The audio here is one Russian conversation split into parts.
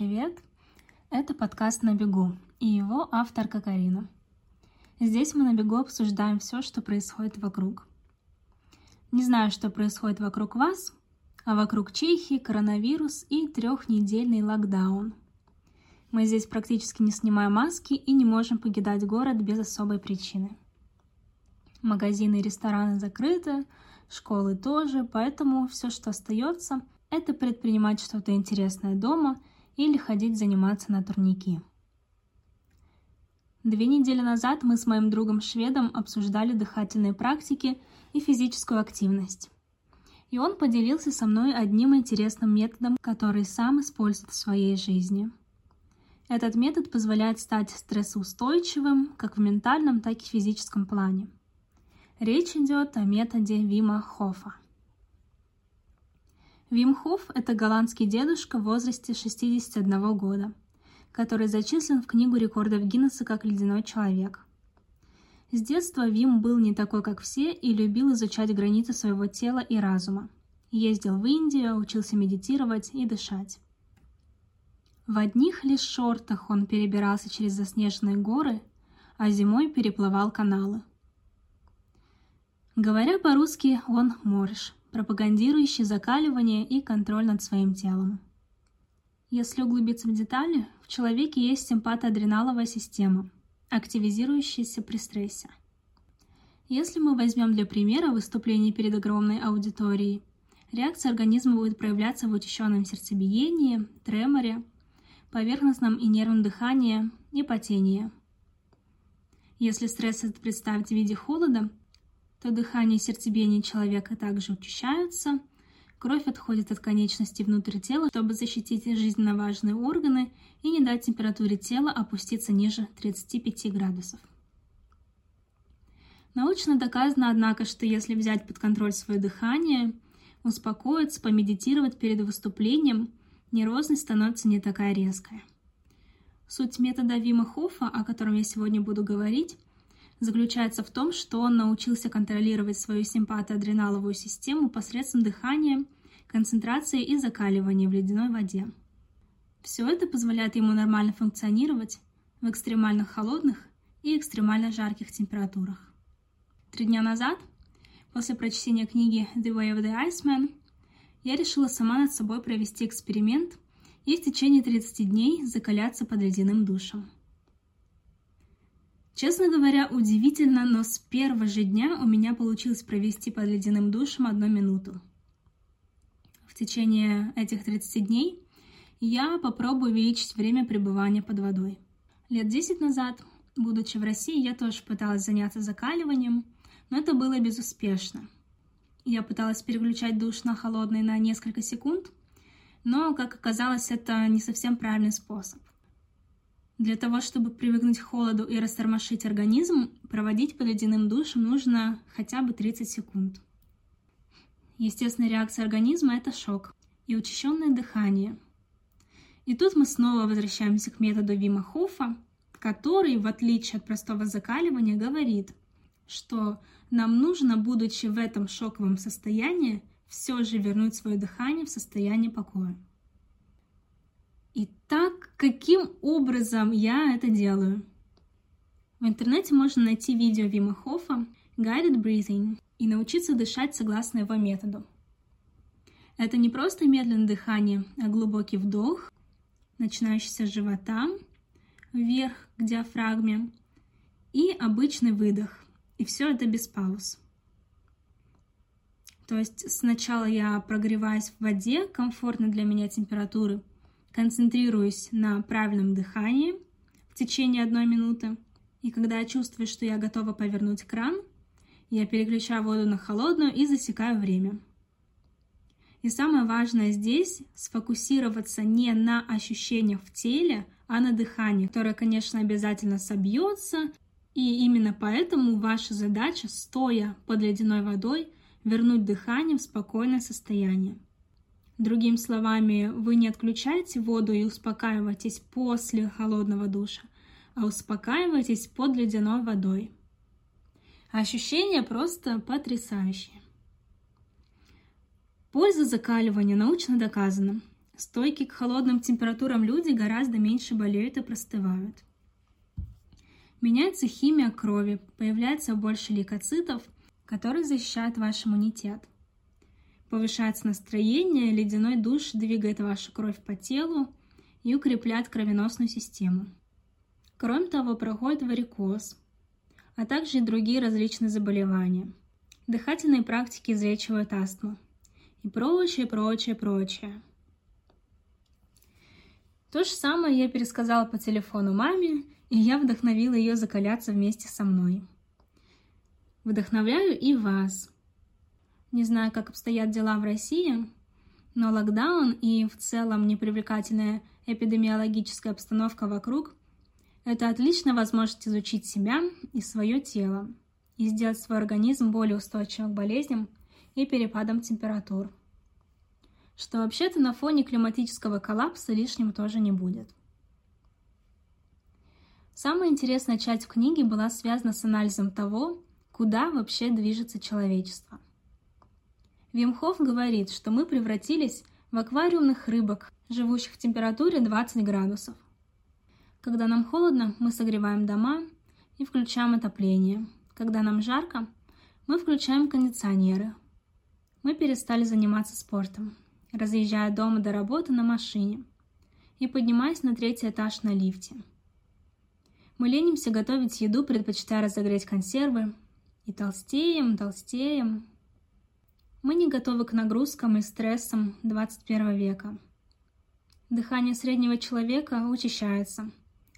привет! Это подкаст «На бегу» и его авторка Карина. Здесь мы на бегу обсуждаем все, что происходит вокруг. Не знаю, что происходит вокруг вас, а вокруг Чехии коронавирус и трехнедельный локдаун. Мы здесь практически не снимаем маски и не можем покидать город без особой причины. Магазины и рестораны закрыты, школы тоже, поэтому все, что остается, это предпринимать что-то интересное дома или ходить заниматься на турники. Две недели назад мы с моим другом-шведом обсуждали дыхательные практики и физическую активность. И он поделился со мной одним интересным методом, который сам использует в своей жизни. Этот метод позволяет стать стрессоустойчивым как в ментальном, так и в физическом плане. Речь идет о методе Вима Хофа. Вим Хоф – это голландский дедушка в возрасте 61 года, который зачислен в Книгу рекордов Гиннесса как ледяной человек. С детства Вим был не такой, как все, и любил изучать границы своего тела и разума. Ездил в Индию, учился медитировать и дышать. В одних лишь шортах он перебирался через заснеженные горы, а зимой переплывал каналы. Говоря по-русски, он морж – пропагандирующий закаливание и контроль над своим телом. Если углубиться в детали, в человеке есть симпатоадреналовая система, активизирующаяся при стрессе. Если мы возьмем для примера выступление перед огромной аудиторией, реакция организма будет проявляться в учащенном сердцебиении, треморе, поверхностном и нервном дыхании и потении. Если стресс представить в виде холода, то дыхание и сердцебиение человека также учащаются, кровь отходит от конечности внутрь тела, чтобы защитить жизненно важные органы и не дать температуре тела опуститься ниже 35 градусов. Научно доказано, однако, что если взять под контроль свое дыхание, успокоиться, помедитировать перед выступлением, нервозность становится не такая резкая. Суть метода Вима Хофа, о котором я сегодня буду говорить, заключается в том, что он научился контролировать свою симпатоадреналовую систему посредством дыхания, концентрации и закаливания в ледяной воде. Все это позволяет ему нормально функционировать в экстремально холодных и экстремально жарких температурах. Три дня назад, после прочтения книги The Way of the Iceman, я решила сама над собой провести эксперимент и в течение 30 дней закаляться под ледяным душем. Честно говоря, удивительно, но с первого же дня у меня получилось провести под ледяным душем одну минуту. В течение этих 30 дней я попробую увеличить время пребывания под водой. Лет 10 назад, будучи в России, я тоже пыталась заняться закаливанием, но это было безуспешно. Я пыталась переключать душ на холодный на несколько секунд, но, как оказалось, это не совсем правильный способ. Для того, чтобы привыкнуть к холоду и растормошить организм, проводить под ледяным душем нужно хотя бы 30 секунд. Естественная реакция организма – это шок и учащенное дыхание. И тут мы снова возвращаемся к методу Вима Хофа, который, в отличие от простого закаливания, говорит, что нам нужно, будучи в этом шоковом состоянии, все же вернуть свое дыхание в состояние покоя. Итак, каким образом я это делаю? В интернете можно найти видео Вима Хофа Guided Breathing и научиться дышать согласно его методу. Это не просто медленное дыхание, а глубокий вдох, начинающийся с живота, вверх к диафрагме, и обычный выдох. И все это без пауз. То есть сначала я прогреваюсь в воде комфортной для меня температуры, концентрируюсь на правильном дыхании в течение одной минуты. И когда я чувствую, что я готова повернуть кран, я переключаю воду на холодную и засекаю время. И самое важное здесь сфокусироваться не на ощущениях в теле, а на дыхании, которое, конечно, обязательно собьется. И именно поэтому ваша задача, стоя под ледяной водой, вернуть дыхание в спокойное состояние. Другими словами, вы не отключаете воду и успокаиваетесь после холодного душа, а успокаиваетесь под ледяной водой. Ощущения просто потрясающие. Польза закаливания научно доказана. Стойкие к холодным температурам люди гораздо меньше болеют и простывают. Меняется химия крови, появляется больше лейкоцитов, которые защищают ваш иммунитет. Повышается настроение, ледяной душ двигает вашу кровь по телу и укрепляет кровеносную систему. Кроме того, проходит варикоз, а также и другие различные заболевания. Дыхательные практики излечивают астму и прочее, прочее, прочее. То же самое я пересказала по телефону маме, и я вдохновила ее закаляться вместе со мной. Вдохновляю и вас. Не знаю, как обстоят дела в России, но локдаун и в целом непривлекательная эпидемиологическая обстановка вокруг – это отличная возможность изучить себя и свое тело и сделать свой организм более устойчивым к болезням и перепадам температур. Что вообще-то на фоне климатического коллапса лишним тоже не будет. Самая интересная часть в книге была связана с анализом того, куда вообще движется человечество. Вимхов говорит, что мы превратились в аквариумных рыбок, живущих в температуре 20 градусов. Когда нам холодно, мы согреваем дома и включаем отопление. Когда нам жарко, мы включаем кондиционеры. Мы перестали заниматься спортом, разъезжая дома до работы на машине и поднимаясь на третий этаж на лифте – мы ленимся готовить еду, предпочитая разогреть консервы. И толстеем, толстеем. Мы не готовы к нагрузкам и стрессам 21 века. Дыхание среднего человека учащается,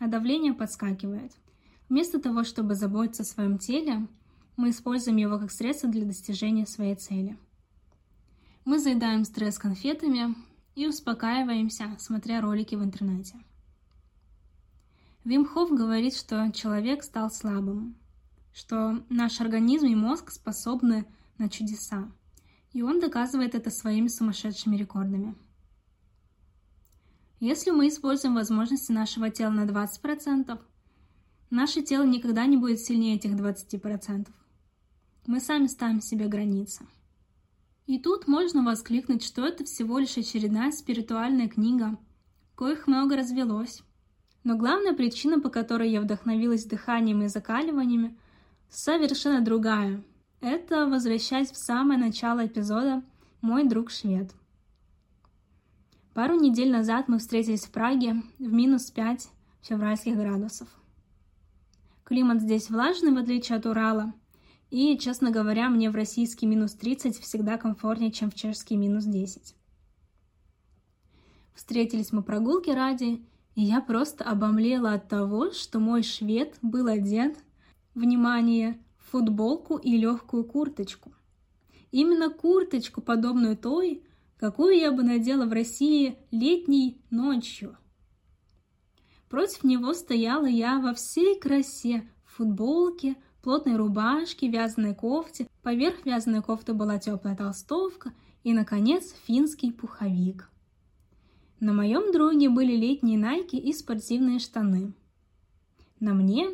а давление подскакивает. Вместо того, чтобы заботиться о своем теле, мы используем его как средство для достижения своей цели. Мы заедаем стресс конфетами и успокаиваемся, смотря ролики в интернете. Вимхов говорит, что человек стал слабым, что наш организм и мозг способны на чудеса. И он доказывает это своими сумасшедшими рекордами. Если мы используем возможности нашего тела на 20%, наше тело никогда не будет сильнее этих 20%. Мы сами ставим себе границы. И тут можно воскликнуть, что это всего лишь очередная спиритуальная книга, коих много развелось. Но главная причина, по которой я вдохновилась дыханием и закаливаниями, совершенно другая. Это возвращаясь в самое начало эпизода «Мой друг швед». Пару недель назад мы встретились в Праге в минус 5 февральских градусов. Климат здесь влажный, в отличие от Урала, и, честно говоря, мне в российский минус 30 всегда комфортнее, чем в чешский минус 10. Встретились мы прогулки ради, и я просто обомлела от того, что мой швед был одет, внимание, футболку и легкую курточку. Именно курточку, подобную той, какую я бы надела в России летней ночью. Против него стояла я во всей красе, в футболке, плотной рубашке, вязаной кофте, поверх вязаной кофты была теплая толстовка и, наконец, финский пуховик. На моем друге были летние найки и спортивные штаны. На мне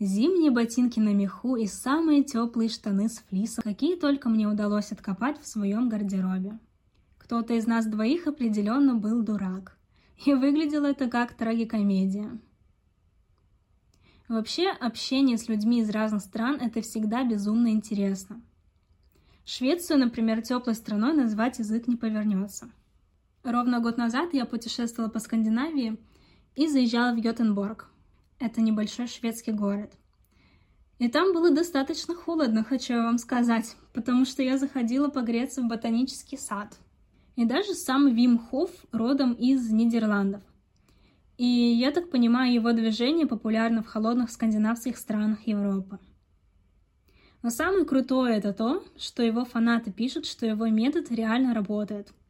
зимние ботинки на меху и самые теплые штаны с флисом, какие только мне удалось откопать в своем гардеробе. Кто-то из нас двоих определенно был дурак. И выглядело это как трагикомедия. Вообще, общение с людьми из разных стран – это всегда безумно интересно. Швецию, например, теплой страной назвать язык не повернется – Ровно год назад я путешествовала по Скандинавии и заезжала в Гетенборг. Это небольшой шведский город. И там было достаточно холодно, хочу я вам сказать, потому что я заходила погреться в ботанический сад. И даже сам Вим Хофф родом из Нидерландов. И я так понимаю, его движение популярно в холодных скандинавских странах Европы. Но самое крутое это то, что его фанаты пишут, что его метод реально работает –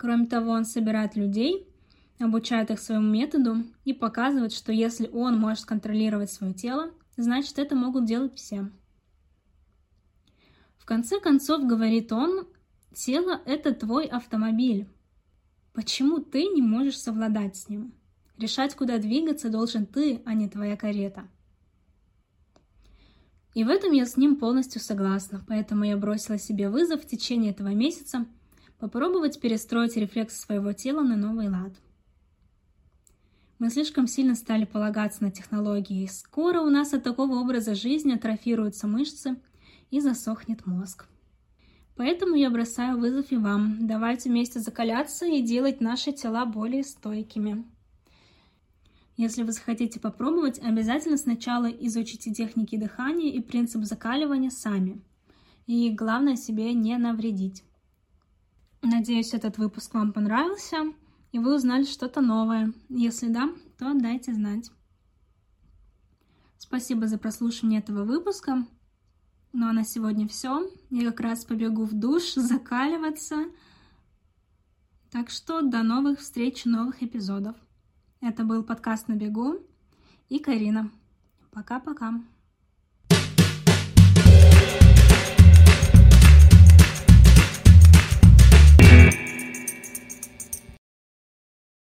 Кроме того, он собирает людей, обучает их своему методу и показывает, что если он может контролировать свое тело, значит это могут делать все. В конце концов, говорит он, тело – это твой автомобиль. Почему ты не можешь совладать с ним? Решать, куда двигаться, должен ты, а не твоя карета. И в этом я с ним полностью согласна, поэтому я бросила себе вызов в течение этого месяца – попробовать перестроить рефлекс своего тела на новый лад. Мы слишком сильно стали полагаться на технологии. Скоро у нас от такого образа жизни атрофируются мышцы и засохнет мозг. Поэтому я бросаю вызов и вам. Давайте вместе закаляться и делать наши тела более стойкими. Если вы захотите попробовать, обязательно сначала изучите техники дыхания и принцип закаливания сами. И главное себе не навредить. Надеюсь, этот выпуск вам понравился и вы узнали что-то новое. Если да, то дайте знать. Спасибо за прослушивание этого выпуска. Ну а на сегодня все. Я как раз побегу в душ закаливаться. Так что до новых встреч, новых эпизодов. Это был подкаст на бегу и Карина. Пока-пока.